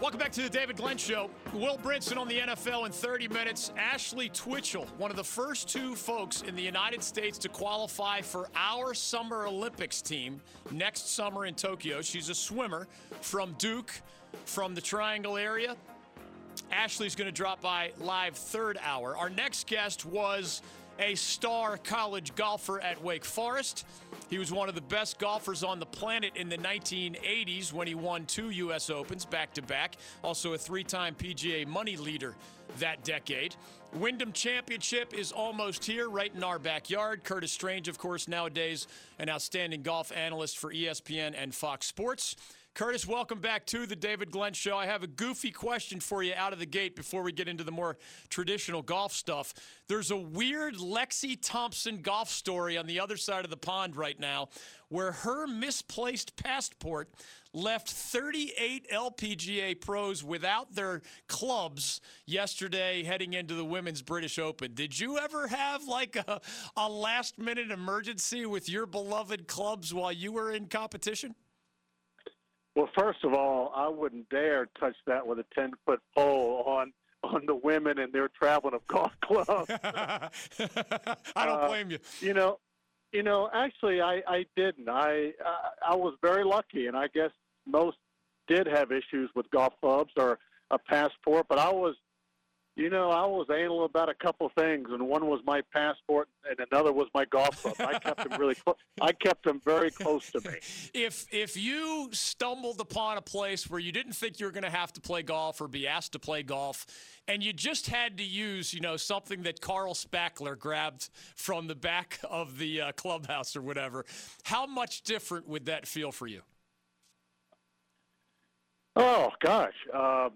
Welcome back to the David Glenn Show. Will Brinson on the NFL in 30 minutes. Ashley Twichell, one of the first two folks in the United States to qualify for our Summer Olympics team next summer in Tokyo. She's a swimmer from Duke, from the Triangle area. Ashley's going to drop by live third hour. Our next guest was a star college golfer at Wake Forest. He was one of the best golfers on the planet in the 1980s when he won two U.S. Opens back to back. Also, a three time PGA money leader that decade. Wyndham Championship is almost here, right in our backyard. Curtis Strange, of course, nowadays an outstanding golf analyst for ESPN and Fox Sports. Curtis, welcome back to the David Glenn Show. I have a goofy question for you out of the gate before we get into the more traditional golf stuff. There's a weird Lexi Thompson golf story on the other side of the pond right now where her misplaced passport left 38 LPGA pros without their clubs yesterday heading into the Women's British Open. Did you ever have like a, a last minute emergency with your beloved clubs while you were in competition? Well, first of all, I wouldn't dare touch that with a ten foot pole on on the women and their traveling of golf clubs. I don't uh, blame you. You know, you know, actually, I I didn't. I I, I was very lucky, and I guess most did have issues with golf clubs or a passport, but I was you know, I was anal about a couple things, and one was my passport, and another was my golf club. I kept them really close. I kept them very close to me. If if you stumbled upon a place where you didn't think you were going to have to play golf or be asked to play golf, and you just had to use, you know, something that Carl Spackler grabbed from the back of the uh, clubhouse or whatever, how much different would that feel for you? Oh gosh. Um,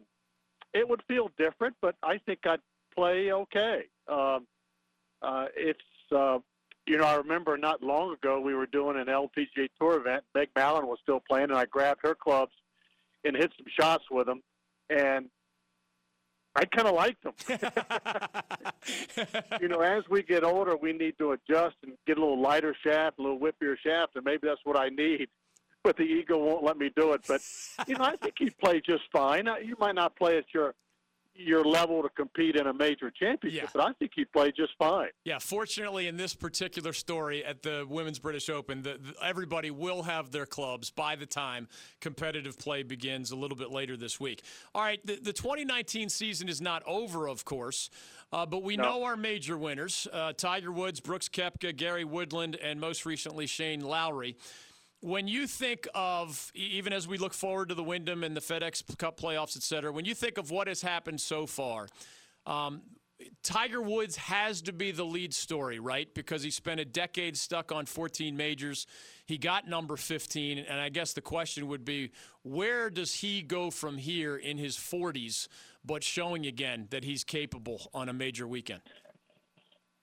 it would feel different, but I think I'd play okay. Um, uh, it's uh, you know I remember not long ago we were doing an LPGA Tour event. Meg Mallon was still playing, and I grabbed her clubs and hit some shots with them, and I kind of liked them. you know, as we get older, we need to adjust and get a little lighter shaft, a little whippier shaft, and maybe that's what I need but the ego won't let me do it. But you know, I think he'd play just fine. You might not play at your your level to compete in a major championship, yeah. but I think he'd play just fine. Yeah, fortunately, in this particular story at the Women's British Open, the, the, everybody will have their clubs by the time competitive play begins a little bit later this week. All right, the, the 2019 season is not over, of course, uh, but we no. know our major winners uh, Tiger Woods, Brooks Koepka, Gary Woodland, and most recently Shane Lowry when you think of even as we look forward to the Wyndham and the FedEx Cup playoffs, et cetera, when you think of what has happened so far, um, Tiger Woods has to be the lead story, right? Because he spent a decade stuck on 14 majors. He got number 15, and I guess the question would be, where does he go from here in his 40s, but showing again that he's capable on a major weekend?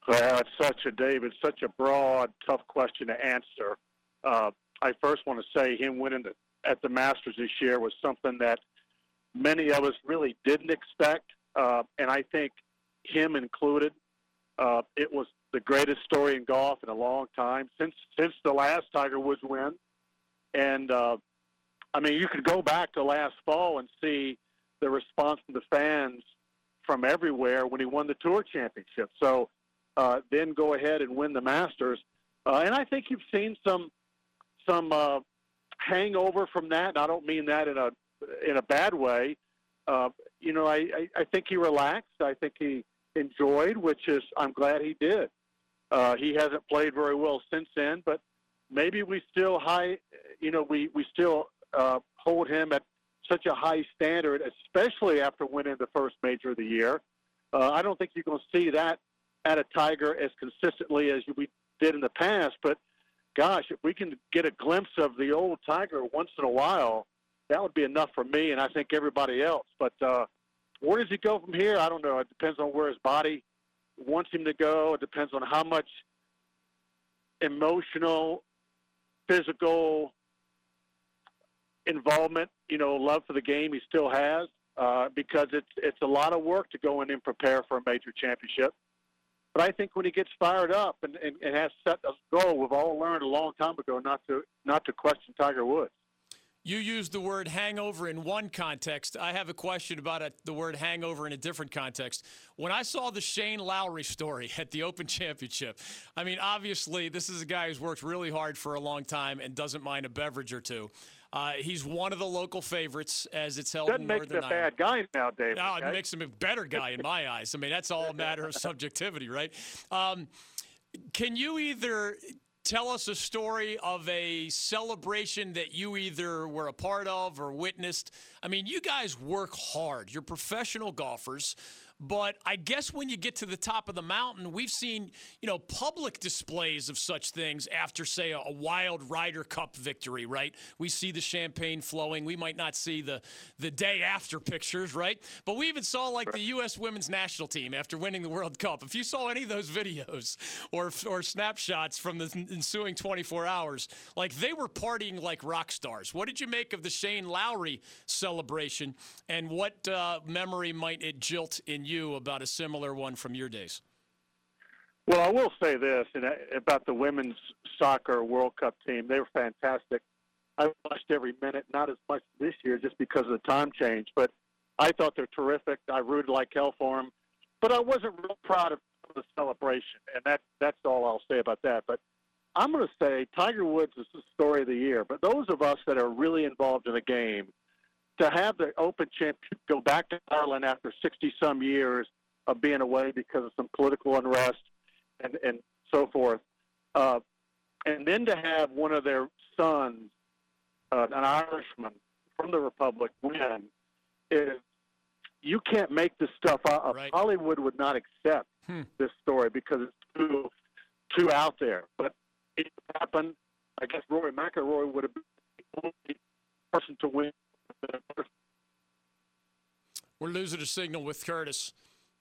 Well, it's such a David, such a broad, tough question to answer. Uh, I first want to say him winning the, at the Masters this year was something that many of us really didn't expect, uh, and I think him included. Uh, it was the greatest story in golf in a long time since since the last Tiger Woods win, and uh, I mean you could go back to last fall and see the response from the fans from everywhere when he won the Tour Championship. So uh, then go ahead and win the Masters, uh, and I think you've seen some some uh, hangover from that. And I don't mean that in a in a bad way. Uh, you know, I, I, I think he relaxed. I think he enjoyed, which is I'm glad he did. Uh, he hasn't played very well since then, but maybe we still high. You know, we we still uh, hold him at such a high standard, especially after winning the first major of the year. Uh, I don't think you're going to see that at a Tiger as consistently as we did in the past, but gosh, if we can get a glimpse of the old Tiger once in a while, that would be enough for me and I think everybody else. But uh, where does he go from here? I don't know. It depends on where his body wants him to go. It depends on how much emotional, physical involvement, you know, love for the game he still has. Uh, because it's it's a lot of work to go in and prepare for a major championship. But I think when he gets fired up and, and, and has set a goal, we've all learned a long time ago not to not to question Tiger Woods. You used the word hangover in one context. I have a question about a, the word hangover in a different context. When I saw the Shane Lowry story at the Open Championship, I mean, obviously, this is a guy who's worked really hard for a long time and doesn't mind a beverage or two. Uh, he's one of the local favorites as it's held Doesn't in make Northern him a bad guy now, Dave. No, okay? it makes him a better guy in my eyes. I mean, that's all a matter of subjectivity, right? Um, can you either tell us a story of a celebration that you either were a part of or witnessed. I mean, you guys work hard. You're professional golfers. But I guess when you get to the top of the mountain, we've seen, you know, public displays of such things after, say, a, wild Ryder Cup victory, right? We see the champagne flowing. We might not see the the day after pictures, right? But we even saw like the U.S. women's national team after winning the World Cup. If you saw any of those videos or or snapshots from the ensuing 24 hours, like they were partying like rock stars. What did you make of the Shane Lowry celebration, and what uh, memory might it jilt in you about a similar one from your days? Well, I will say this about the women's soccer World Cup team. They were fantastic. I watched every minute, not as much this year just because of the time change, but I thought they're terrific. I rooted like hell for them, but I wasn't real proud of the celebration, and that that's all I'll say about that. But I'm going to say Tiger Woods is the story of the year. But those of us that are really involved in the game, to have the Open Championship go back to Ireland after 60 some years of being away because of some political unrest and, and so forth, uh, and then to have one of their sons, uh, an Irishman from the Republic, win is you can't make this stuff up. Right. Hollywood would not accept hmm. this story because it's too too out there. But it happened. I guess Rory McIlroy would have been the only person to win we're losing a signal with Curtis.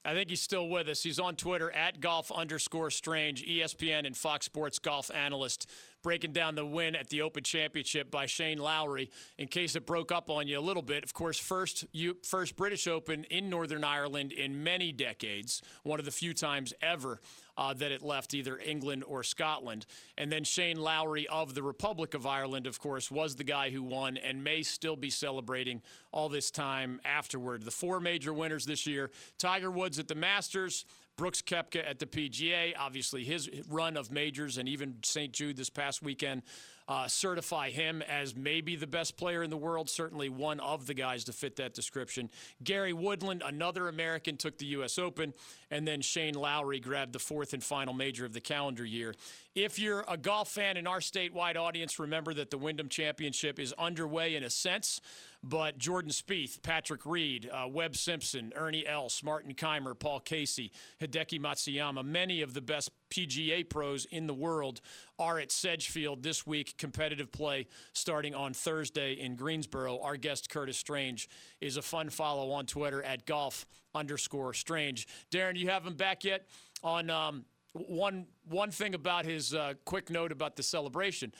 I think he's still with us. He's on Twitter at golf underscore strange, ESPN and Fox Sports golf analyst, breaking down the win at the Open Championship by Shane Lowry. In case it broke up on you a little bit, of course, first you, first British Open in Northern Ireland in many decades, one of the few times ever uh, that it left either England or Scotland. And then Shane Lowry of the Republic of Ireland, of course, was the guy who won and may still be celebrating all this time afterward. The four major winners this year Tiger Woods at the Masters, Brooks Koepka at the PGA, obviously his run of majors and even St. Jude this past weekend uh, certify him as maybe the best player in the world, certainly one of the guys to fit that description. Gary Woodland, another American, took the U.S. Open, and then Shane Lowry grabbed the fourth and final major of the calendar year. If you're a golf fan in our statewide audience, remember that the Wyndham Championship is underway in a sense. But Jordan Spieth, Patrick Reed, uh, Webb Simpson, Ernie Els, Martin Kaymer, Paul Casey, Hideki Matsuyama, many of the best PGA pros in the world are at Sedgefield this week. Competitive play starting on Thursday in Greensboro. Our guest Curtis Strange is a fun follow on Twitter at golf underscore strange. Darren, you have him back yet on um, one one thing about his uh, quick note about the celebration.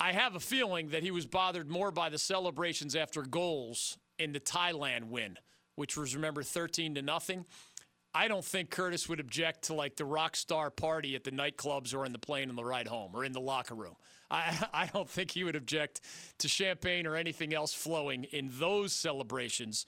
I have a feeling that he was bothered more by the celebrations after goals in the Thailand win, which was remember 13 to nothing. I don't think Curtis would object to like the rock star party at the nightclubs or in the plane on the ride home or in the locker room. I, I don't think he would object to champagne or anything else flowing in those celebrations.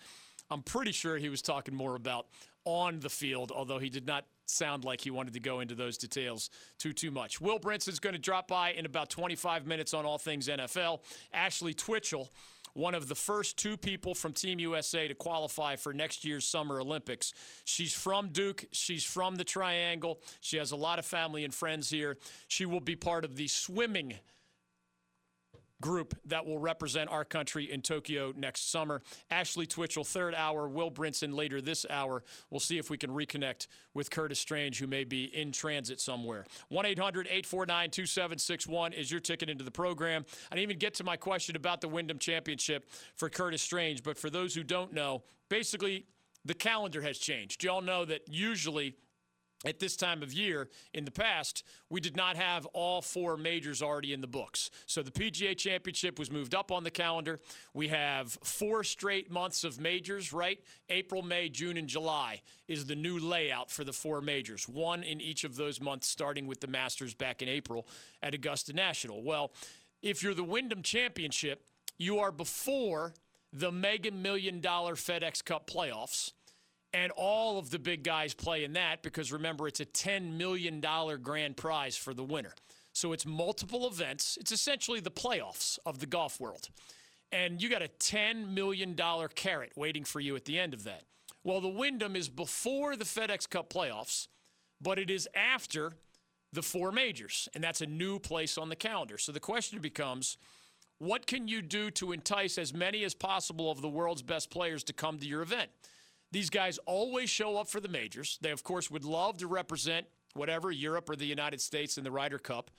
I'm pretty sure he was talking more about on the field, although he did not sound like he wanted to go into those details too too much. Will Brinson's going to drop by in about 25 minutes on all things NFL. Ashley Twichell, one of the first two people from Team USA to qualify for next year's Summer Olympics. She's from Duke. She's from the Triangle. She has a lot of family and friends here. She will be part of the swimming group that will represent our country in Tokyo next summer. Ashley Twichell, third hour. Will Brinson later this hour. We'll see if we can reconnect with Curtis Strange, who may be in transit somewhere. 1 800 849 2761 is your ticket into the program. I didn't even get to my question about the Wyndham Championship for Curtis Strange, but for those who don't know, basically, the calendar has changed. You all know that usually at this time of year in the past, we did not have all four majors already in the books. So the PGA Championship was moved up on the calendar. We have four straight months of majors, right? April, May, June, and July is the new layout for the four majors, one in each of those months, starting with the Masters back in April at Augusta National. Well, if you're the Wyndham Championship, you are before the mega million dollar FedEx Cup playoffs. And all of the big guys play in that because remember, it's a $10 million grand prize for the winner. So it's multiple events. It's essentially the playoffs of the golf world. And you got a $10 million carrot waiting for you at the end of that. Well, the Wyndham is before the FedEx Cup playoffs, but it is after the four majors. And that's a new place on the calendar. So the question becomes what can you do to entice as many as possible of the world's best players to come to your event? These guys always show up for the majors. They, of course, would love to represent whatever, Europe or the United States in the Ryder Cup.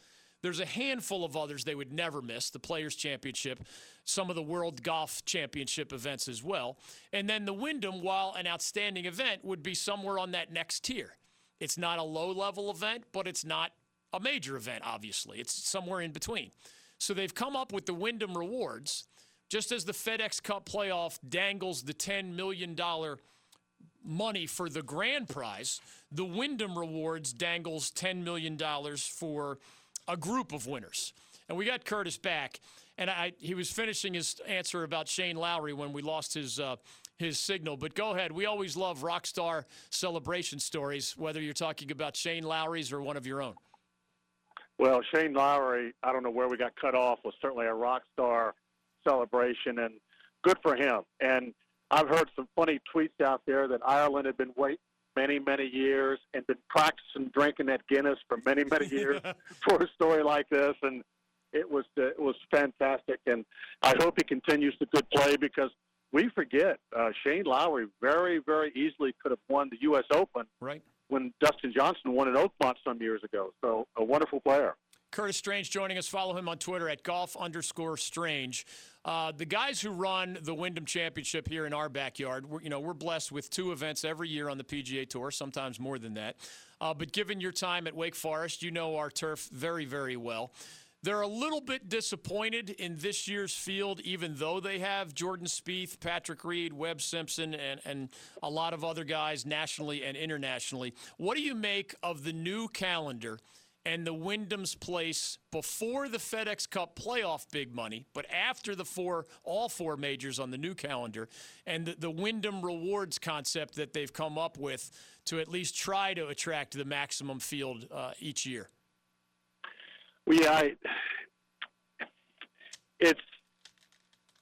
There's a handful of others they would never miss the Players' Championship, some of the World Golf Championship events as well. And then the Wyndham, while an outstanding event, would be somewhere on that next tier. It's not a low level event, but it's not a major event, obviously. It's somewhere in between. So they've come up with the Wyndham Rewards, just as the FedEx Cup playoff dangles the $10 million money for the grand prize, the Wyndham Rewards dangles $10 million for a group of winners. And we got Curtis back, and I, he was finishing his answer about Shane Lowry when we lost his. Uh, his signal. But go ahead. We always love rock star celebration stories, whether you're talking about Shane Lowry's or one of your own. Well, Shane Lowry, I don't know where we got cut off, was certainly a rock star celebration, and good for him. And I've heard some funny tweets out there that Ireland had been waiting many, many years and been practicing drinking that Guinness for many, many years for a story like this. And it was it was fantastic. And I hope he continues to good play because we forget uh, Shane Lowry very, very easily could have won the U.S. Open. Right. When Dustin Johnson won in Oakmont some years ago. So a wonderful player. Curtis Strange joining us. Follow him on Twitter at golf underscore strange. Uh, the guys who run the Wyndham Championship here in our backyard, we're, you know, we're blessed with two events every year on the PGA Tour, sometimes more than that. Uh, but given your time at Wake Forest, you know our turf very, very well. They're a little bit disappointed in this year's field, even though they have Jordan Spieth, Patrick Reed, Webb Simpson, and, and a lot of other guys nationally and internationally. What do you make of the new calendar and the Wyndham's place before the FedEx Cup playoff big money, but after the four, all four majors on the new calendar, and the, the Wyndham rewards concept that they've come up with to at least try to attract the maximum field uh, each year? Well, yeah, I, it's,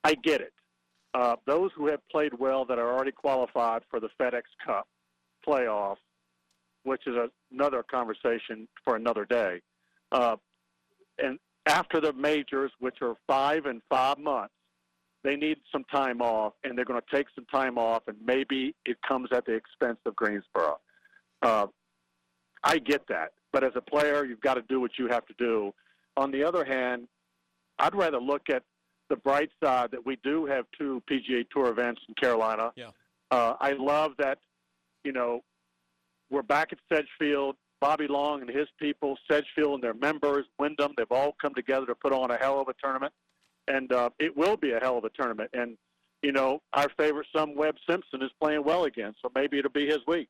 I get it. Uh, those who have played well that are already qualified for the FedEx Cup playoff which is a, another conversation for another day. Uh, and after the majors, which are five and five months, they need some time off, and they're going to take some time off, and maybe it comes at the expense of Greensboro. Uh, I get that, but as a player, you've got to do what you have to do. On the other hand, I'd rather look at the bright side that we do have two PGA Tour events in Carolina. Yeah. Uh, I love that, you know, we're back at Sedgefield. Bobby Long and his people, Sedgefield and their members, Wyndham, they've all come together to put on a hell of a tournament. And uh, it will be a hell of a tournament. And, you know, our favorite son, Webb Simpson, is playing well again. So maybe it'll be his week.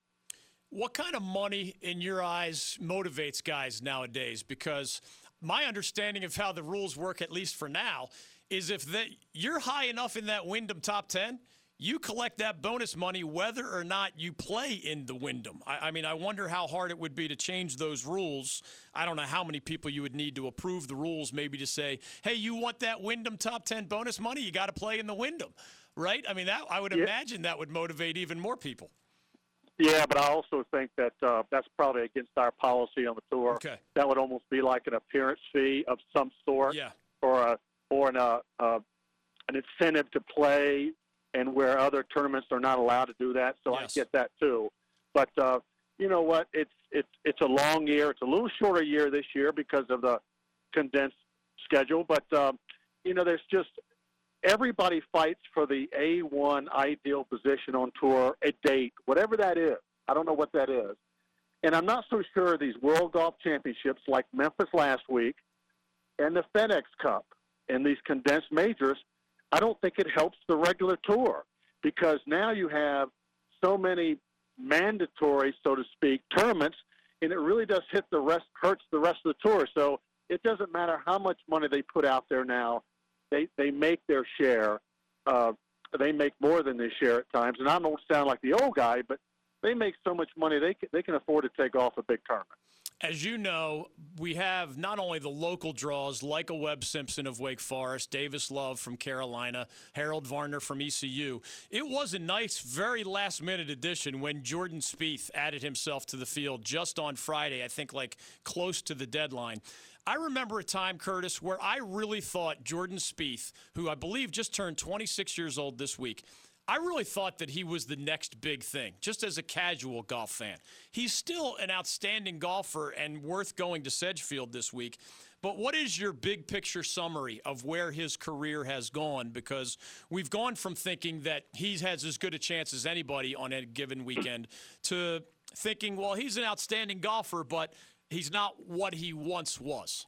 What kind of money, in your eyes, motivates guys nowadays? Because my understanding of how the rules work, at least for now, is if they, you're high enough in that Wyndham top 10, you collect that bonus money whether or not you play in the Wyndham. I, I, mean, I wonder how hard it would be to change those rules. I don't know how many people you would need to approve the rules, maybe to say, hey, you want that Wyndham top 10 bonus money? You got to play in the Wyndham, right? I mean, that I would yeah. imagine that would motivate even more people. Yeah, but I also think that uh, that's probably against our policy on the tour. Okay. That would almost be like an appearance fee of some sort. Yeah. Or a or an uh, uh, an incentive to play and where other tournaments are not allowed to do that. So yes. I get that too. But uh, you know what? It's it's it's a long year. It's a little shorter year this year because of the condensed schedule. But um, you know, there's just everybody fights for the A1 ideal position on tour, a date, whatever that is. I don't know what that is. And I'm not so sure these World Golf Championships like Memphis last week and the FedEx Cup and these condensed majors I don't think it helps the regular tour because now you have so many mandatory, so to speak, tournaments, and it really does hit the rest, hurts the rest of the tour. So it doesn't matter how much money they put out there now. they they make their share. Uh, they make more than they share at times, and I don't sound like the old guy, but they make so much money they can, they can afford to take off a big tournament. As you know, we have not only the local draws like a Webb Simpson of Wake Forest, Davis Love from Carolina, Harold Varner from ECU. It was a nice, very last minute addition when Jordan Spieth added himself to the field just on Friday, I think like close to the deadline. I remember a time, Curtis, where I really thought Jordan Spieth, who I believe just turned 26 years old this week, I really thought that he was the next big thing, just as a casual golf fan. He's still an outstanding golfer and worth going to Sedgefield this week. But what is your big picture summary of where his career has gone? Because we've gone from thinking that he has as good a chance as anybody on a given weekend to thinking, well, he's an outstanding golfer, but he's not what he once was.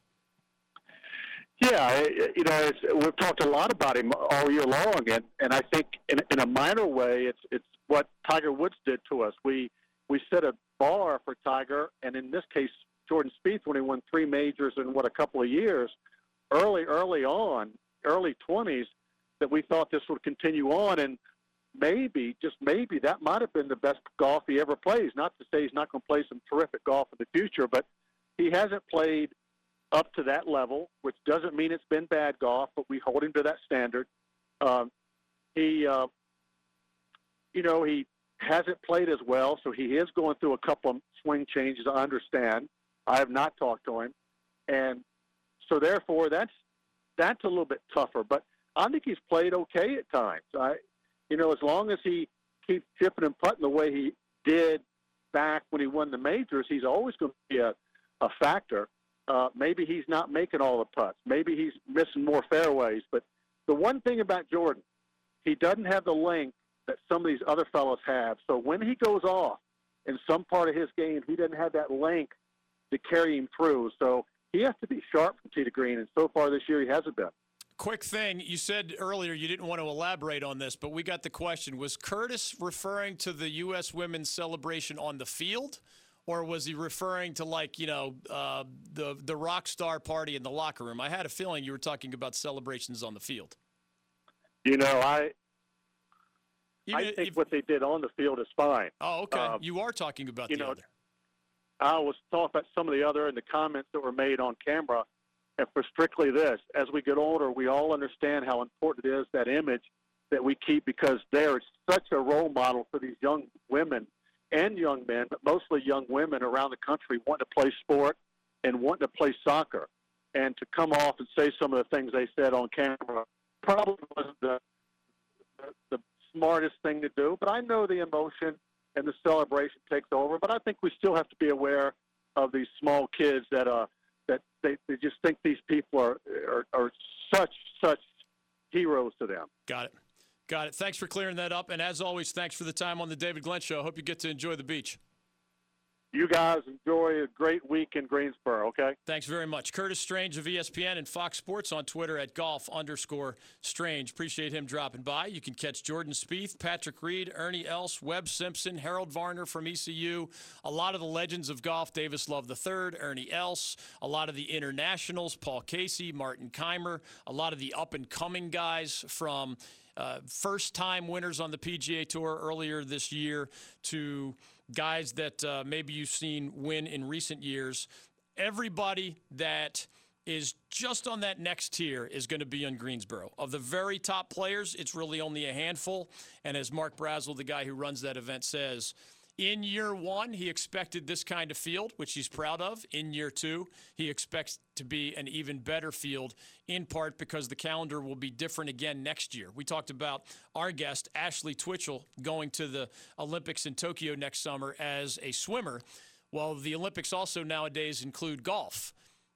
Yeah, you know, we've talked a lot about him all year long, and, and I think in, in a minor way, it's it's what Tiger Woods did to us. We we set a bar for Tiger, and in this case, Jordan Spieth, when he won three majors in what a couple of years, early early on, early twenties, that we thought this would continue on, and maybe just maybe that might have been the best golf he ever plays. Not to say he's not going to play some terrific golf in the future, but he hasn't played up to that level, which doesn't mean it's been bad golf, but we hold him to that standard. Um, he, uh, you know, he hasn't played as well, so he is going through a couple of swing changes. I understand. I have not talked to him, and so therefore that's that's a little bit tougher. But I think he's played okay at times. I, you know, as long as he keeps chipping and putting the way he did back when he won the majors, he's always going to be a, a factor. Uh, maybe he's not making all the putts. Maybe he's missing more fairways. But the one thing about Jordan, he doesn't have the length that some of these other fellows have. So when he goes off in some part of his game, he doesn't have that length to carry him through. So he has to be sharp from tee to green, and so far this year he hasn't been. Quick thing, you said earlier you didn't want to elaborate on this, but we got the question. Was Curtis referring to the U.S. women's celebration on the field? Or was he referring to like you know uh, the the rock star party in the locker room? I had a feeling you were talking about celebrations on the field. You know, I Even I think if, what they did on the field is fine. Oh, okay. Um, you are talking about you the know, other. I was talking about some of the other and the comments that were made on camera. And for strictly this, as we get older, we all understand how important it is that image that we keep because they're such a role model for these young women and young men, but mostly young women around the country want to play sport and want to play soccer. And to come off and say some of the things they said on camera probably wasn't the, the, the smartest thing to do. But I know the emotion and the celebration takes over. But I think we still have to be aware of these small kids that uh that they, they just think these people are, are are such such heroes to them. Got it. Got it. Thanks for clearing that up. And as always, thanks for the time on the David Glenn Show. Hope you get to enjoy the beach. You guys enjoy a great week in Greensboro, okay? Thanks very much. Curtis Strange of ESPN and Fox Sports on Twitter at golf underscore strange. Appreciate him dropping by. You can catch Jordan Spieth, Patrick Reed, Ernie Els, Webb Simpson, Harold Varner from ECU, a lot of the legends of golf, Davis Love III, Ernie Els, a lot of the internationals, Paul Casey, Martin Kaymer, a lot of the up and coming guys from uh, first time winners on the PGA Tour earlier this year to guys that uh, maybe you've seen win in recent years. Everybody that is just on that next tier is going to be in Greensboro. Of the very top players, it's really only a handful. And as Mark Brazil, the guy who runs that event, says, in year one, he expected this kind of field, which he's proud of. In year two, he expects to be an even better field, in part because the calendar will be different again next year. We talked about our guest, Ashley Twichell, going to the Olympics in Tokyo next summer as a swimmer. Well, the Olympics also nowadays include golf.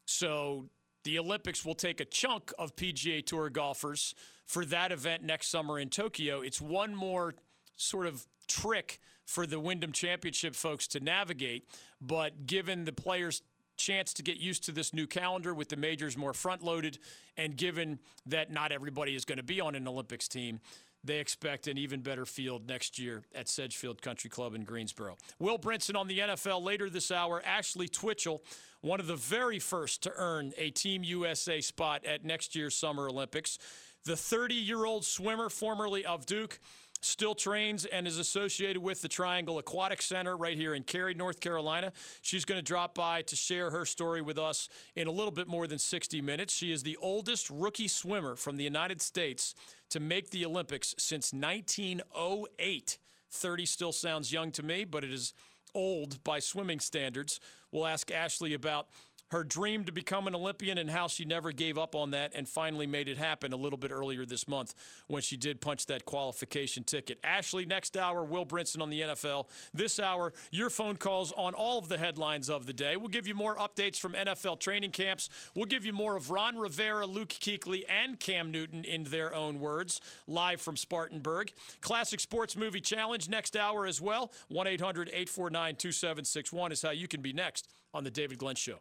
So the Olympics will take a chunk of PGA Tour golfers for that event next summer in Tokyo. It's one more sort of trick for the Wyndham Championship folks to navigate. But given the players' chance to get used to this new calendar with the majors more front loaded, and given that not everybody is going to be on an Olympics team, they expect an even better field next year at Sedgefield Country Club in Greensboro. Will Brinson on the NFL later this hour. Ashley Twichell, one of the very first to earn a Team USA spot at next year's Summer Olympics. The 30 year old swimmer, formerly of Duke, still trains and is associated with the Triangle Aquatic Center right here in Cary, North Carolina. She's going to drop by to share her story with us in a little bit more than 60 minutes. She is the oldest rookie swimmer from the United States to make the Olympics since 1908. 30 still sounds young to me, but it is old by swimming standards. We'll ask Ashley about her dream to become an Olympian and how she never gave up on that and finally made it happen a little bit earlier this month when she did punch that qualification ticket. Ashley, next hour, Will Brinson on the NFL. This hour, your phone calls on all of the headlines of the day. We'll give you more updates from NFL training camps. We'll give you more of Ron Rivera, Luke Kuechly, and Cam Newton in their own words, live from Spartanburg. Classic Sports Movie Challenge next hour as well. 1 800 849 2761 is how you can be next on The David Glenn Show.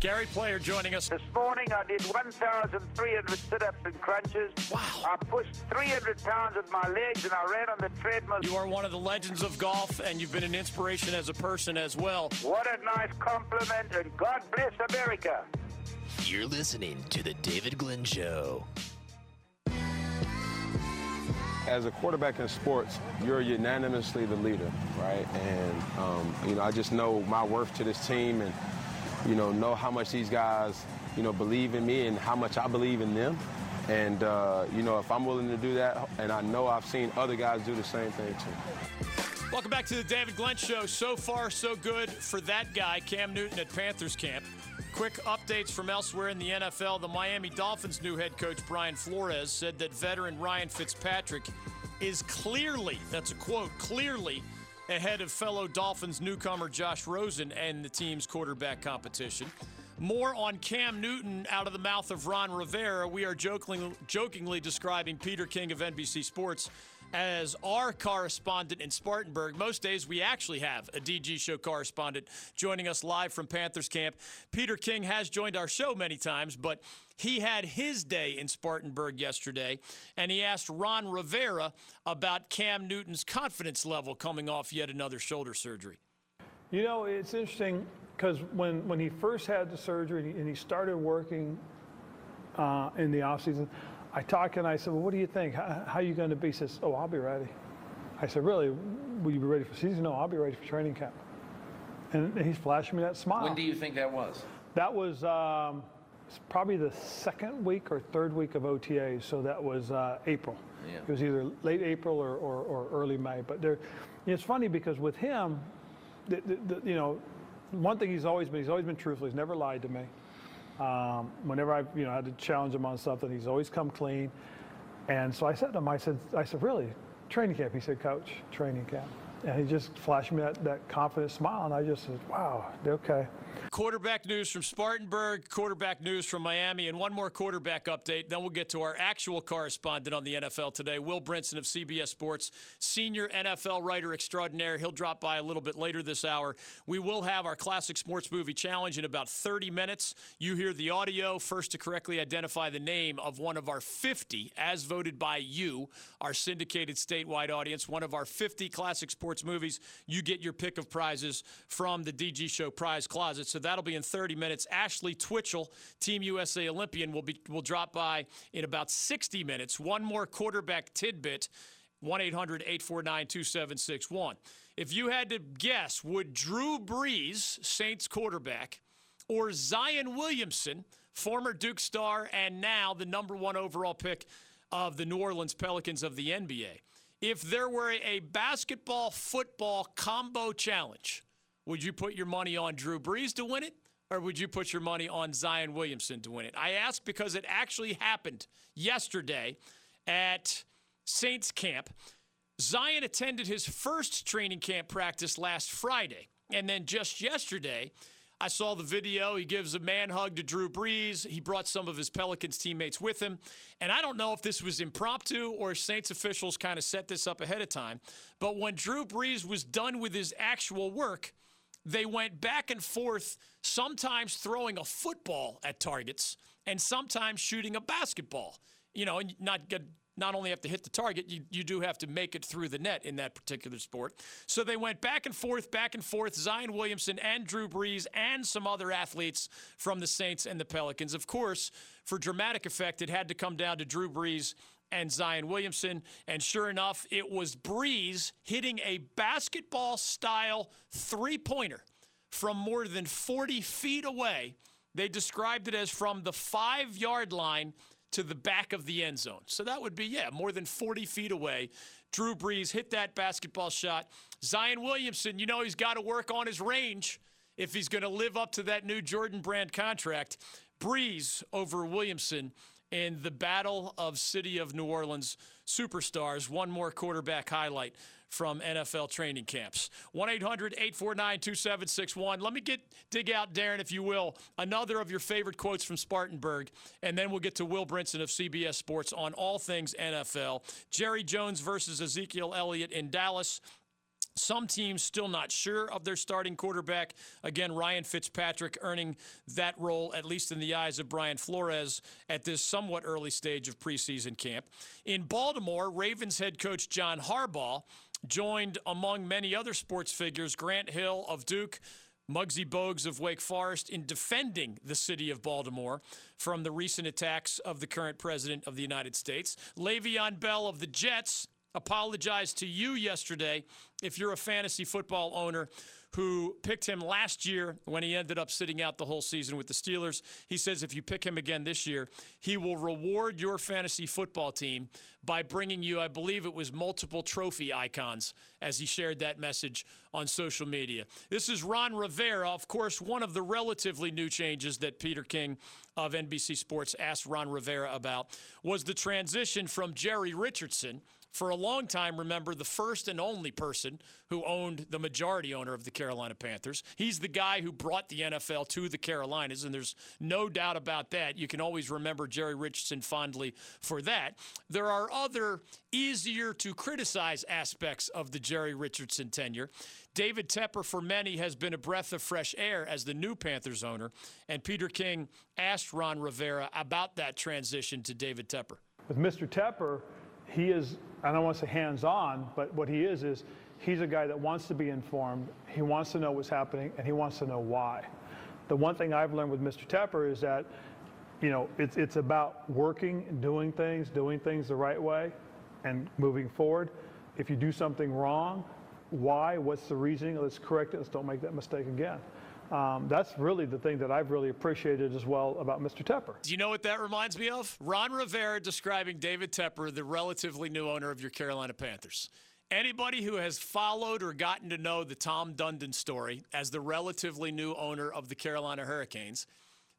Gary Player joining us. This morning I did 1,300 sit-ups and crunches. Wow. I pushed 300 pounds with my legs and I ran on the treadmill. You are one of the legends of golf, and you've been an inspiration as a person as well. What a nice compliment, and God bless America. You're listening to The David Glenn Show. As a quarterback in sports, you're unanimously the leader, right? And, um, you know, I just know my worth to this team and, you know, know how much these guys, you know, believe in me and how much I believe in them. And, uh, you know, if I'm willing to do that, and I know I've seen other guys do the same thing too. Welcome back to the David Glenn Show. So far, so good for that guy, Cam Newton at Panthers camp. Quick updates from elsewhere in the NFL. The Miami Dolphins' new head coach, Brian Flores, said that veteran Ryan Fitzpatrick is clearly, that's a quote, clearly ahead of fellow Dolphins newcomer Josh Rosen and the team's quarterback competition. More on Cam Newton out of the mouth of Ron Rivera. We are jokingly, jokingly describing Peter King of NBC Sports as our correspondent in Spartanburg. Most days we actually have a DG show correspondent joining us live from Panthers camp. Peter King has joined our show many times, but he had his day in Spartanburg yesterday, and he asked Ron Rivera about Cam Newton's confidence level coming off yet another shoulder surgery. You know, it's interesting because when, when he first had the surgery and he started working uh, in the offseason, I talked and I said, Well, what do you think? How, how are you going to be? He says, Oh, I'll be ready. I said, Really? Will you be ready for season? No, I'll be ready for training camp. And he's flashing me that smile. When do you think that was? That was um, probably the second week or third week of OTAs, so that was uh, April. Yeah. It was either late April or, or, or early May. But there, it's funny because with him, the, the, the, you know, one thing he's always been, he's always been truthful. He's never lied to me. Um, whenever I, you know, had to challenge him on something, he's always come clean. And so I said to him, I said, I said, really, training camp? He said, Coach, training camp. And he just flashed me that, that confident smile, and I just said, wow, okay. Quarterback news from Spartanburg, quarterback news from Miami, and one more quarterback update. Then we'll get to our actual correspondent on the NFL today, Will Brinson of CBS Sports, senior NFL writer extraordinaire. He'll drop by a little bit later this hour. We will have our classic sports movie challenge in about 30 minutes. You hear the audio first to correctly identify the name of one of our 50, as voted by you, our syndicated statewide audience, one of our 50 classic sports movies. You get your pick of prizes from the DG Show prize closet. So that'll be in 30 minutes. Ashley Twichell, Team USA Olympian, will be will drop by in about 60 minutes. One more quarterback tidbit. 1 800 849 2761. If you had to guess, would Drew Brees, Saints quarterback, or Zion Williamson, former Duke star and now the number one overall pick of the New Orleans Pelicans of the NBA, if there were a basketball football combo challenge, would you put your money on Drew Brees to win it? Or would you put your money on Zion Williamson to win it? I ask because it actually happened yesterday at Saints camp. Zion attended his first training camp practice last Friday. And then just yesterday, I saw the video. He gives a man hug to Drew Brees. He brought some of his Pelicans teammates with him. And I don't know if this was impromptu or Saints officials kind of set this up ahead of time. But when Drew Brees was done with his actual work, they went back and forth, sometimes throwing a football at targets and sometimes shooting a basketball. You know, and not not only have to hit the target, you, you do have to make it through the net in that particular sport. So they went back and forth, back and forth. Zion Williamson and Drew Brees and some other athletes from the Saints and the Pelicans. Of course, for dramatic effect, it had to come down to Drew Brees and Zion Williamson. And sure enough, it was Brees hitting a basketball style three pointer from more than 40 feet away. They described it as from the five yard line to the back of the end zone. So that would be, yeah, more than 40 feet away. Drew Brees hit that basketball shot. Zion Williamson, you know, he's got to work on his range if he's going to live up to that new Jordan Brand contract. Brees over Williamson in the Battle of City of New Orleans Superstars. One more quarterback highlight from NFL training camps. 1 800 849 2761. Let me get dig out, Darren, if you will, another of your favorite quotes from Spartanburg, and then we'll get to Will Brinson of CBS Sports on all things NFL. Jerry Jones versus Ezekiel Elliott in Dallas. Some teams still not sure of their starting quarterback. Again, Ryan Fitzpatrick earning that role, at least in the eyes of Brian Flores, at this somewhat early stage of preseason camp. In Baltimore, Ravens head coach John Harbaugh joined, among many other sports figures, Grant Hill of Duke. Muggsy Bogues of Wake Forest in defending the city of Baltimore from the recent attacks of the current president of the United States. Le'Veon Bell of the Jets apologized to you yesterday if you're a fantasy football owner who picked him last year when he ended up sitting out the whole season with the Steelers. He says if you pick him again this year, he will reward your fantasy football team by bringing you, I believe it was multiple trophy icons, as he shared that message on social media. This is Ron Rivera, of course, one of the relatively new changes that Peter King of NBC Sports asked Ron Rivera about was the transition from Jerry Richardson for a long time, remember, the first and only person who owned the majority owner of the Carolina Panthers. He's the guy who brought the NFL to the Carolinas, and there's no doubt about that. You can always remember Jerry Richardson fondly for that. There are other easier to criticize aspects of the Jerry Richardson tenure. David Tepper, for many, has been a breath of fresh air as the new Panthers owner, and Peter King asked Ron Rivera about that transition to David Tepper. With Mr. Tepper, he is, I don't want to say hands on, but what he is, is he's a guy that wants to be informed, he wants to know what's happening, and he wants to know why. The one thing I've learned with Mr. Tepper is that, you know, it's, it's about working and doing things, doing things the right way, and moving forward. If you do something wrong, why? What's the reasoning? Let's correct it. Let's don't make that mistake again. Um, that's really the thing that I've really appreciated as well about Mr. Tepper. Do you know what that reminds me of? Ron Rivera describing David Tepper, the relatively new owner of your Carolina Panthers. Anybody who has followed or gotten to know the Tom Dundon story as the relatively new owner of the Carolina Hurricanes,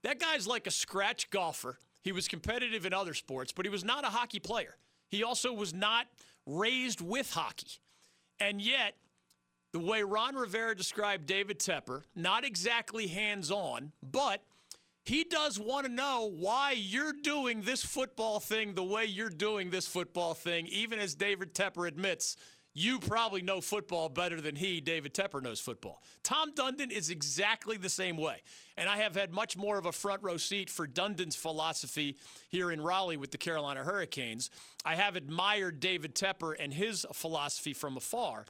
that guy's like a scratch golfer. He was competitive in other sports, but he was not a hockey player. He also was not raised with hockey. And yet, the way Ron Rivera described David Tepper, not exactly hands on, but he does want to know why you're doing this football thing the way you're doing this football thing, even as David Tepper admits you probably know football better than he, David Tepper, knows football. Tom Dundon is exactly the same way. And I have had much more of a front row seat for Dundon's philosophy here in Raleigh with the Carolina Hurricanes. I have admired David Tepper and his philosophy from afar.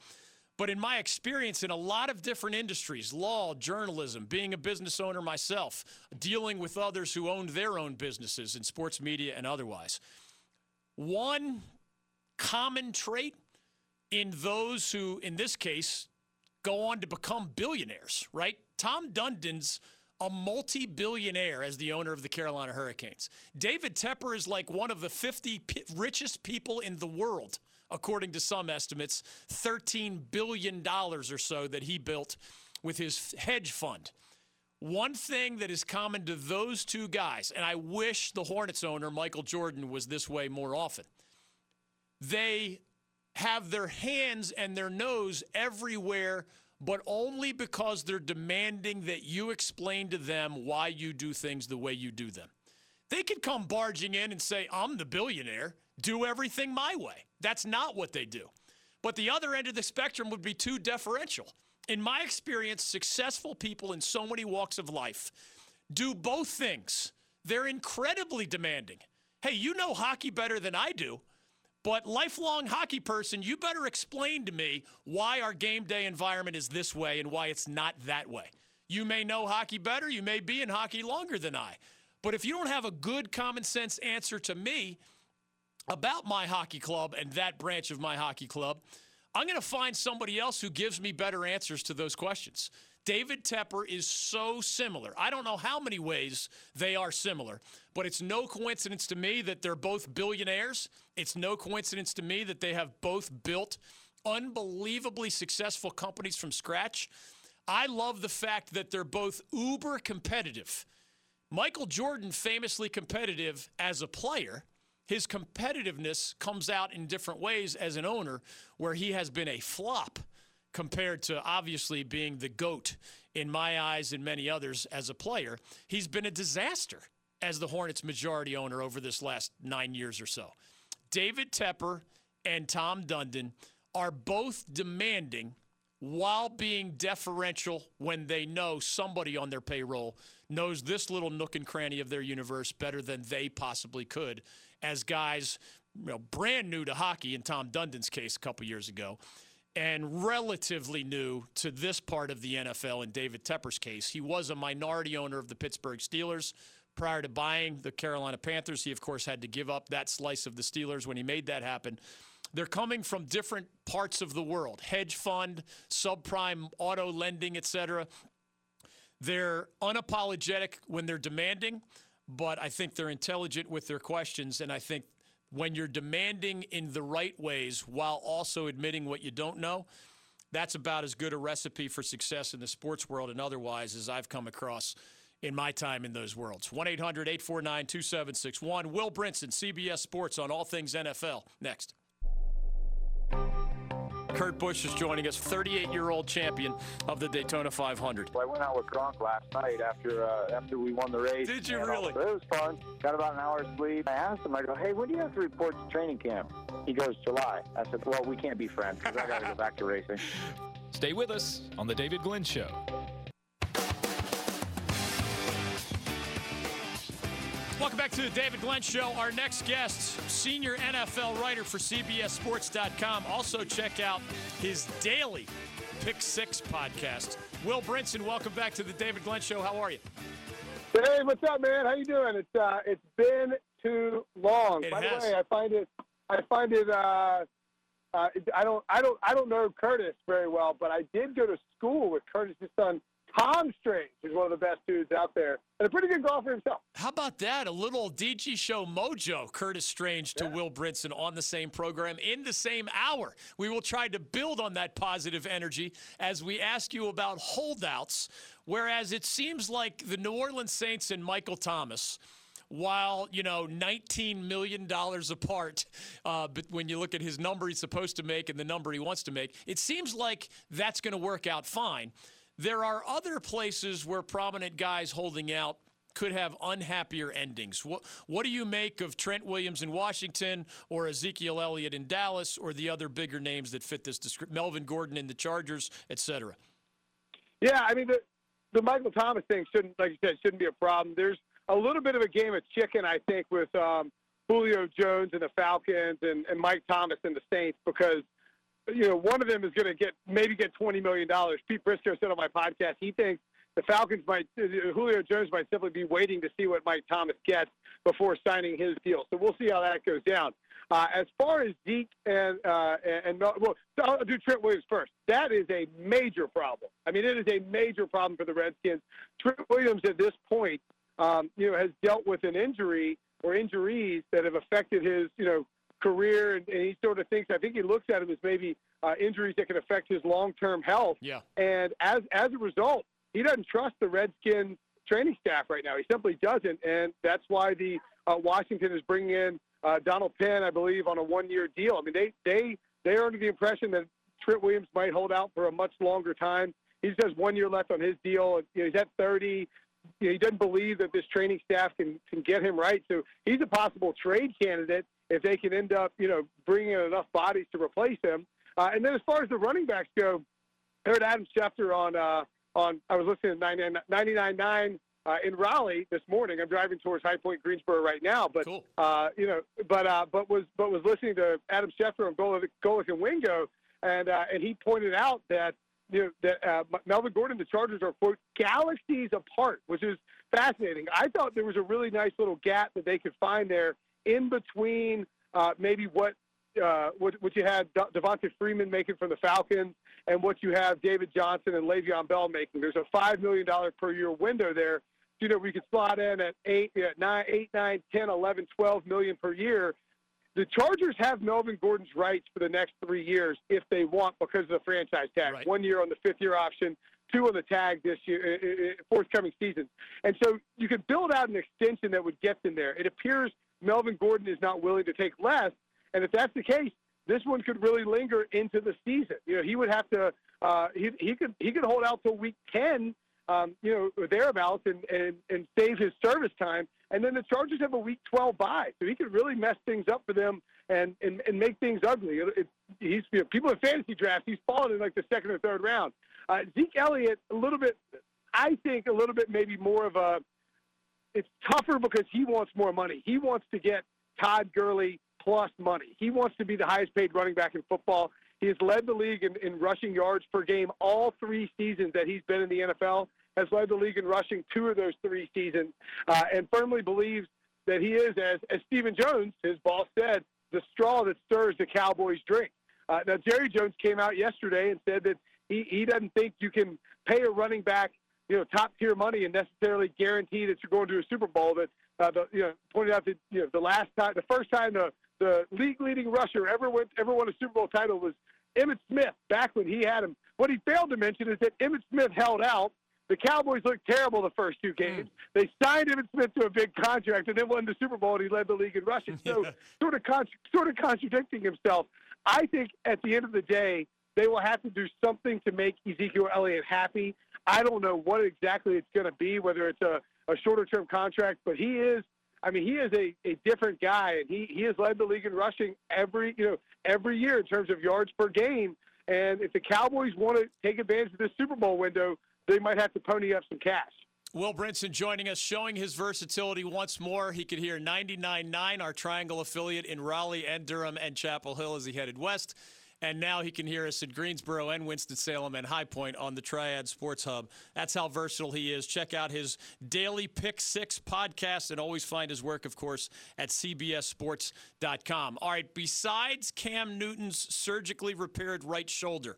But in my experience in a lot of different industries, law, journalism, being a business owner myself, dealing with others who owned their own businesses in sports media and otherwise, one common trait in those who, in this case, go on to become billionaires, right? Tom Dundon's a multi billionaire as the owner of the Carolina Hurricanes. David Tepper is like one of the 50 richest people in the world according to some estimates, $13 billion or so that he built with his hedge fund. One thing that is common to those two guys, and I wish the Hornets owner, Michael Jordan, was this way more often, they have their hands and their nose everywhere, but only because they're demanding that you explain to them why you do things the way you do them. They could come barging in and say, I'm the billionaire, do everything my way. That's not what they do. But the other end of the spectrum would be too deferential. In my experience, successful people in so many walks of life do both things. They're incredibly demanding. Hey, you know hockey better than I do, But lifelong hockey person, you better explain to me why our game day environment is this way and why it's not that way. You may know hockey better, you may be in hockey longer than I. But if you don't have a good common sense answer to me about my hockey club and that branch of my hockey club, I'm going to find somebody else who gives me better answers to those questions. David Tepper is so similar. I don't know how many ways they are similar, but it's no coincidence to me that they're both billionaires. It's no coincidence to me that they have both built unbelievably successful companies from scratch. I love the fact that they're both uber competitive. Michael Jordan, famously competitive as a player, his competitiveness comes out in different ways as an owner, where he has been a flop compared to obviously being the GOAT in my eyes and many others as a player. He's been a disaster as the Hornets' majority owner over this last nine years or so. David Tepper and Tom Dundon are both demanding while being deferential when they know somebody on their payroll knows this little nook and cranny of their universe better than they possibly could as guys you know, brand new to hockey in Tom Dundon's case a couple years ago and relatively new to this part of the NFL in David Tepper's case. He was a minority owner of the Pittsburgh Steelers. Prior to buying the Carolina Panthers, he, of course, had to give up that slice of the Steelers when he made that happen. They're coming from different parts of the world hedge fund, subprime auto lending, etc. They're unapologetic when they're demanding, but I think they're intelligent with their questions. And I think when you're demanding in the right ways while also admitting what you don't know, that's about as good a recipe for success in the sports world and otherwise as I've come across in my time in those worlds. 1 800 849 2761. Will Brinson, CBS Sports on all things NFL. Next. Kurt Busch is joining us, 38-year-old champion of the Daytona 500. I went out with Gronk last night after uh, after we won the race. Did you And, uh, really? It was fun. Got about an hour's sleep. I asked him, I go, hey, when do you have to report to training camp? He goes, July. I said, well, we can't be friends because I got to go back to racing. Stay with us on The David Glenn Show. Welcome back to the David Glenn Show. Our next guest, senior NFL writer for CBSSports.com. Also, check out his daily Pick Six podcast. Will Brinson, welcome back to the David Glenn Show. How are you? Hey, what's up, man? How you doing? It's uh, it's been too long. It By has. the way, I find it, I find it, uh, uh, I don't, I don't, I don't know Curtis very well, but I did go to school with Curtis's son, Tom Strange, who's one of the best dudes out there, and a pretty good golfer himself. How about that? A little DG show mojo, Curtis Strange to Will Brinson on the same program in the same hour. We will try to build on that positive energy as we ask you about holdouts, whereas it seems like the New Orleans Saints and Michael Thomas. While you know, nineteen million dollars apart, uh, but when you look at his number he's supposed to make and the number he wants to make, it seems like that's going to work out fine. There are other places where prominent guys holding out could have unhappier endings. What, what do you make of Trent Williams in Washington or Ezekiel Elliott in Dallas or the other bigger names that fit this description? Melvin Gordon in the Chargers, et cetera. Yeah, I mean the the Michael Thomas thing shouldn't, like you said, shouldn't be a problem. There's a little bit of a game of chicken, I think, with um, Julio Jones and the Falcons and, and Mike Thomas and the Saints because you know one of them is going to get maybe get twenty million dollars. Pete Prisco said on my podcast he thinks the Falcons might uh, Julio Jones might simply be waiting to see what Mike Thomas gets before signing his deal. So we'll see how that goes down. Uh, as far as Zeke and uh, and, well, so I'll do Trent Williams first. That is a major problem. I mean, it is a major problem for the Redskins. Trent Williams at this point, um, you know, has dealt with an injury or injuries that have affected his, you know, career, and, and he sort of thinks. I think he looks at them as maybe uh, injuries that can affect his long-term health. Yeah. And as as a result, he doesn't trust the Redskin training staff right now. He simply doesn't, and that's why the uh, Washington is bringing in uh, Donald Penn, I believe, on a one-year deal. I mean, they they they are under the impression that Trent Williams might hold out for a much longer time. He just has one year left on his deal. You know, he's at 30. You know, he doesn't believe that this training staff can can get him right. So he's a possible trade candidate if they can end up, you know, bringing in enough bodies to replace him. Uh, and then as far as the running backs go, I heard Adam Schefter on uh, on I was listening to 99.9 uh, in Raleigh this morning. I'm driving towards High Point, Greensboro right now, but Cool. uh, you know, but uh, but was but was listening to Adam Schefter on Golic, Golic and Wingo, and uh, and he pointed out that you know that uh, Melvin Gordon, the Chargers are quote galaxies apart, which is fascinating. I thought there was a really nice little gap that they could find there in between uh, maybe what. Uh, what, what you had De- Devonta Freeman making from the Falcons and what you have David Johnson and Le'Veon Bell making. There's a $5 million per year window there you know, we could slot in at eight, at nine, eight, nine, 10, 11, 12 million per year. The Chargers have Melvin Gordon's rights for the next three years if they want because of the franchise tag. Right. One year on the fifth year option, two on the tag this year, uh, uh, forthcoming season. And so you could build out an extension that would get them there. It appears Melvin Gordon is not willing to take less. And if that's the case, this one could really linger into the season. You know, he would have to, uh, he, he could, he could hold out till week 10 um, you know, thereabouts and, and, and save his service time. And then the Chargers have a Week 12 bye, so he could really mess things up for them and, and, and make things ugly. It, it, he's you know, people in fantasy drafts, he's fallen in like the second or third round. Uh, Zeke Elliott, a little bit, I think a little bit maybe more of a. It's tougher because he wants more money. He wants to get Todd Gurley plus money. He wants to be the highest paid running back in football. He has led the league in, in rushing yards per game all three seasons that he's been in the NFL. Has led the league in rushing two of those three seasons, uh, and firmly believes that he is, as as Stephen Jones, his boss said, the straw that stirs the Cowboys' drink. Uh, now Jerry Jones came out yesterday and said that he he doesn't think you can pay a running back you know top tier money and necessarily guarantee that you're going to a Super Bowl. That uh, the, you know pointed out that you know the last time, the first time the the league leading rusher ever went ever won a Super Bowl title was Emmitt Smith back when he had him. What he failed to mention is that Emmitt Smith held out. The Cowboys looked terrible the first two games. They signed Emmitt Smith to a big contract and then won the Super Bowl and he led the league in rushing. So sort of con- sort of contradicting himself. I think at the end of the day, they will have to do something to make Ezekiel Elliott happy. I don't know what exactly it's going to be, whether it's a, a shorter term contract, but he is I mean, he is a, a different guy, and he, he has led the league in rushing every you know every year in terms of yards per game. And if the Cowboys want to take advantage of this Super Bowl window, they might have to pony up some cash. Will Brinson joining us, showing his versatility once more. He could hear 99.9, our Triangle affiliate in Raleigh and Durham and Chapel Hill as he headed west. And now he can hear us at Greensboro and Winston-Salem and High Point on the Triad Sports Hub. That's how versatile he is. Check out his daily Pick Six podcast and always find his work, of course, at CBSSports.com. All right, besides Cam Newton's surgically repaired right shoulder,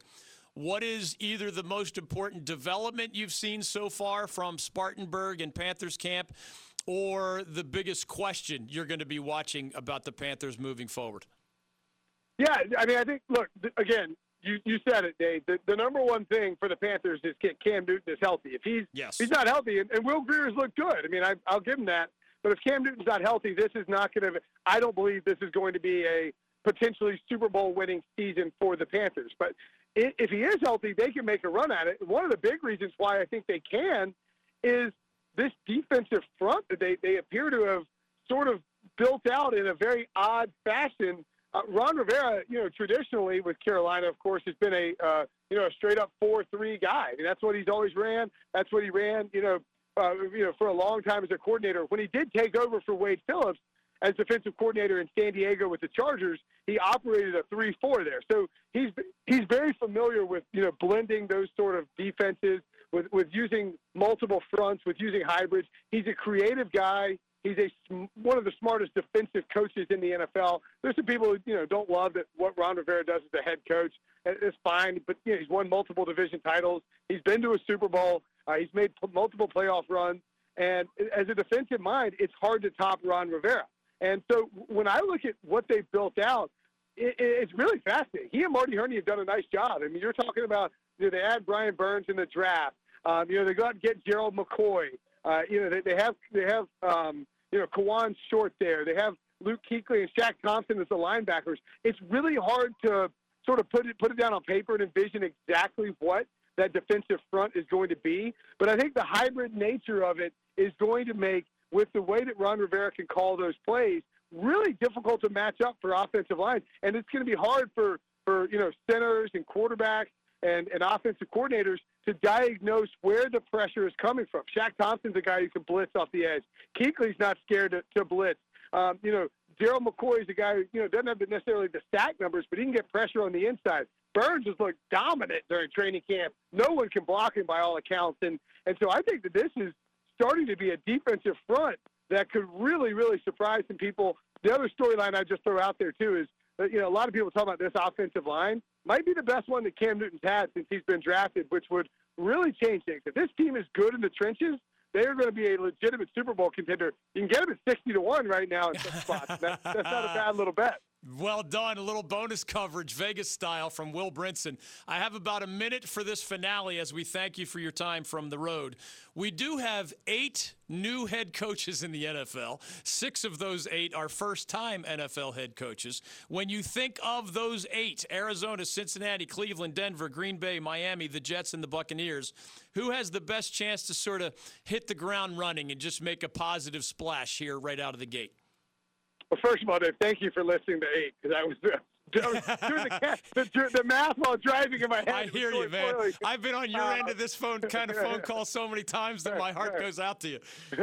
what is either the most important development you've seen so far from Spartanburg and Panthers camp or the biggest question you're going to be watching about the Panthers moving forward? Yeah, I mean, I think, look, th- again, you, you said it, Dave. The, the number one thing for the Panthers is get Cam Newton is healthy. If he's Yes. he's not healthy, and, and Will Grier's looked good. I mean, I, I'll give him that. But if Cam Newton's not healthy, this is not going to. I don't believe this is going to be a potentially Super Bowl winning season for the Panthers. But if he is healthy, they can make a run at it. One of the big reasons why I think they can is this defensive front that they, they appear to have sort of built out in a very odd fashion. Uh, Ron Rivera, you know, traditionally with Carolina, of course, has been a uh, you know a straight up four three guy. I mean, that's what he's always ran. That's what he ran. You know, uh, you know, for a long time as a coordinator. When he did take over for Wade Phillips as defensive coordinator in San Diego with the Chargers, he operated a three four there. So he's he's very familiar with you know blending those sort of defenses with with using multiple fronts, with using hybrids. He's a creative guy. He's a one of the smartest defensive coaches in the NFL. There's some people who you know don't love that what Ron Rivera does as a head coach. It's fine, but you know, he's won multiple division titles. He's been to a Super Bowl. Uh, he's made p- multiple playoff runs. And as a defensive mind, it's hard to top Ron Rivera. And so when I look at what they've built out, it, it's really fascinating. He and Marty Hurney have done a nice job. I mean, you're talking about you know, they add Brian Burns in the draft. Um, you know, they go out and get Gerald McCoy. Uh, you know, they, they have they have um, you know Kawann Short there. They have Luke Kuechly and Shaq Thompson as the linebackers. It's really hard to sort of put it put it down on paper and envision exactly what that defensive front is going to be. But I think the hybrid nature of it is going to make, with the way that Ron Rivera can call those plays, really difficult to match up for offensive lines. And it's going to be hard for, for you know, centers and quarterbacks and, and offensive coordinators to diagnose where the pressure is coming from. Shaq Thompson's a guy who can blitz off the edge. Kuechly's not scared to, to blitz. Um, you know, Daryl McCoy is a guy who, you know, doesn't have necessarily the sack numbers, but he can get pressure on the inside. Burns has looked dominant during training camp. No one can block him by all accounts. And, and so I think that this is starting to be a defensive front that could really, really surprise some people. The other storyline I just throw out there, too, is that, you know, a lot of people talk about this offensive line. Might be the best one that Cam Newton's had since he's been drafted, which would really change things. If this team is good in the trenches, they are going to be a legitimate Super Bowl contender. You can get them at 60 to 1 right now in some spots. That, that's not a bad little bet. Well done. A little bonus coverage, Vegas style, from Will Brinson. I have about a minute for this finale as we thank you for your time from the road. We do have eight new head coaches in the NFL. Six of those eight are first time NFL head coaches. When you think of those eight Arizona, Cincinnati, Cleveland, Denver, Green Bay, Miami, the Jets, and the Buccaneers who has the best chance to sort of hit the ground running and just make a positive splash here right out of the gate? Well, first of all, Dave, thank you for listening to eight because I was. doing the, the, the, math while driving in my head. I hear you, man. I've been on your uh, end of this phone kind of phone call so many times that my heart goes out to you.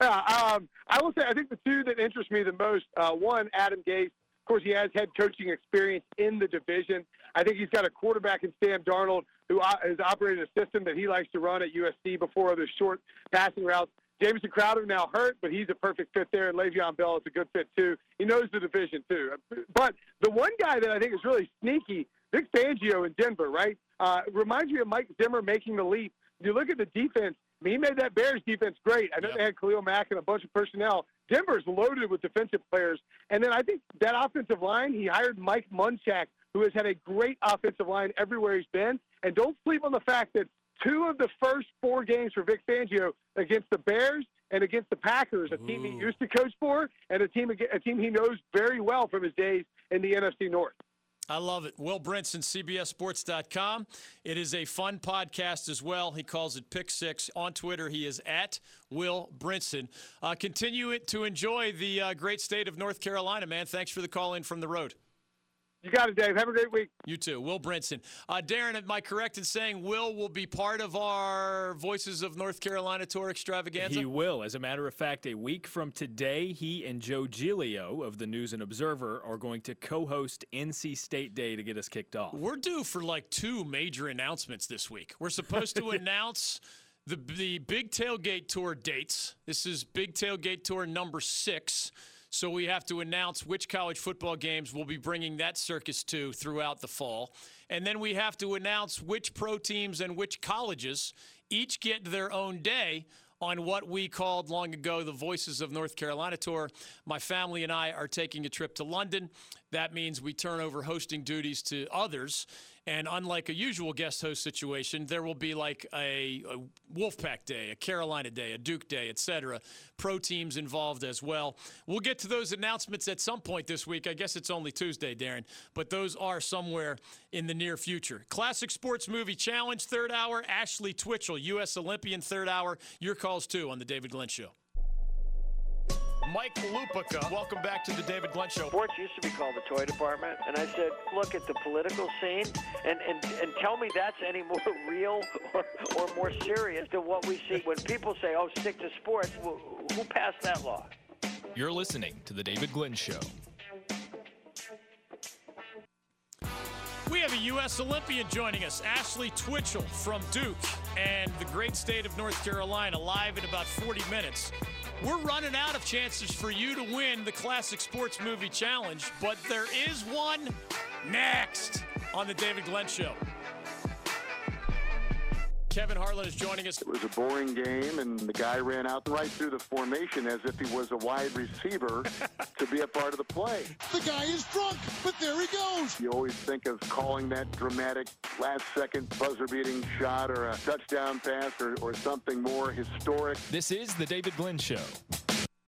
um, I will say, I think the two that interest me the most uh, one, Adam Gase. Of course, he has head coaching experience in the division. I think he's got a quarterback in Sam Darnold who uh, has operated a system that he likes to run at USC before other short passing routes. Jamison Crowder now hurt, but he's a perfect fit there. And Le'Veon Bell is a good fit too. He knows the division too. But the one guy that I think is really sneaky, Vic Fangio in Denver, right? Uh, reminds me of Mike Zimmer making the leap. You look at the defense. I mean, he made that Bears defense great. I know yep. they had Khalil Mack and a bunch of personnel. Denver's loaded with defensive players. And then I think that offensive line, he hired Mike Munchak, who has had a great offensive line everywhere he's been. And don't sleep on the fact that two of the first four games for Vic Fangio against the Bears and against the Packers, a team Ooh. he used to coach for, and a team a team he knows very well from his days in the NFC North. I love it. Will Brinson, CBSSports.com. It is a fun podcast as well. He calls it Pick Six. On Twitter, he is at Will Brinson. Uh, continue to enjoy the uh, great state of North Carolina, man. Thanks for the call in from the road. You got it, Dave. Have a great week. You too. Will Brinson. Uh, Darren, am I correct in saying Will will be part of our Voices of North Carolina tour extravaganza? He will. As a matter of fact, a week from today, he and Joe Giglio of the News and Observer are going to co host NC State Day to get us kicked off. We're due for like two major announcements this week. We're supposed to announce. The, the Big Tailgate Tour dates. This is Big Tailgate Tour number six. So we have to announce which college football games we'll be bringing that circus to throughout the fall. And then we have to announce which pro teams and which colleges each get their own day on what we called long ago the Voices of North Carolina tour. My family and I are taking a trip to London. That means we turn over hosting duties to others. And unlike a usual guest host situation, there will be like a, a Wolfpack Day, a Carolina Day, a Duke Day, etc. Pro teams involved as well. We'll get to those announcements at some point this week. I guess it's only Tuesday, Darren, but those are somewhere in the near future. Classic Sports Movie Challenge, third hour. Ashley Twichell, U.S. Olympian, third hour. Your calls too on the David Glenn Show. Mike Lupica, welcome back to the David Glenn Show. Sports used to be called the toy department, and I said, look at the political scene and, and, and tell me that's any more real or, or more serious than what we see when people say, oh, stick to sports. Well, who passed that law? You're listening to the David Glenn Show. We have a U.S. Olympian joining us, Ashley Twichell from Duke and the great state of North Carolina, live in about 40 minutes. We're running out of chances for you to win the Classic Sports Movie Challenge, but there is one next on the David Glenn Show. Kevin Harlan is joining us. It was a boring game, and the guy ran out right through the formation as if he was a wide receiver to be a part of the play. The guy is drunk, but there he goes. You always think of calling that dramatic last-second buzzer-beating shot or a touchdown pass or, or something more historic. This is the David Glenn Show.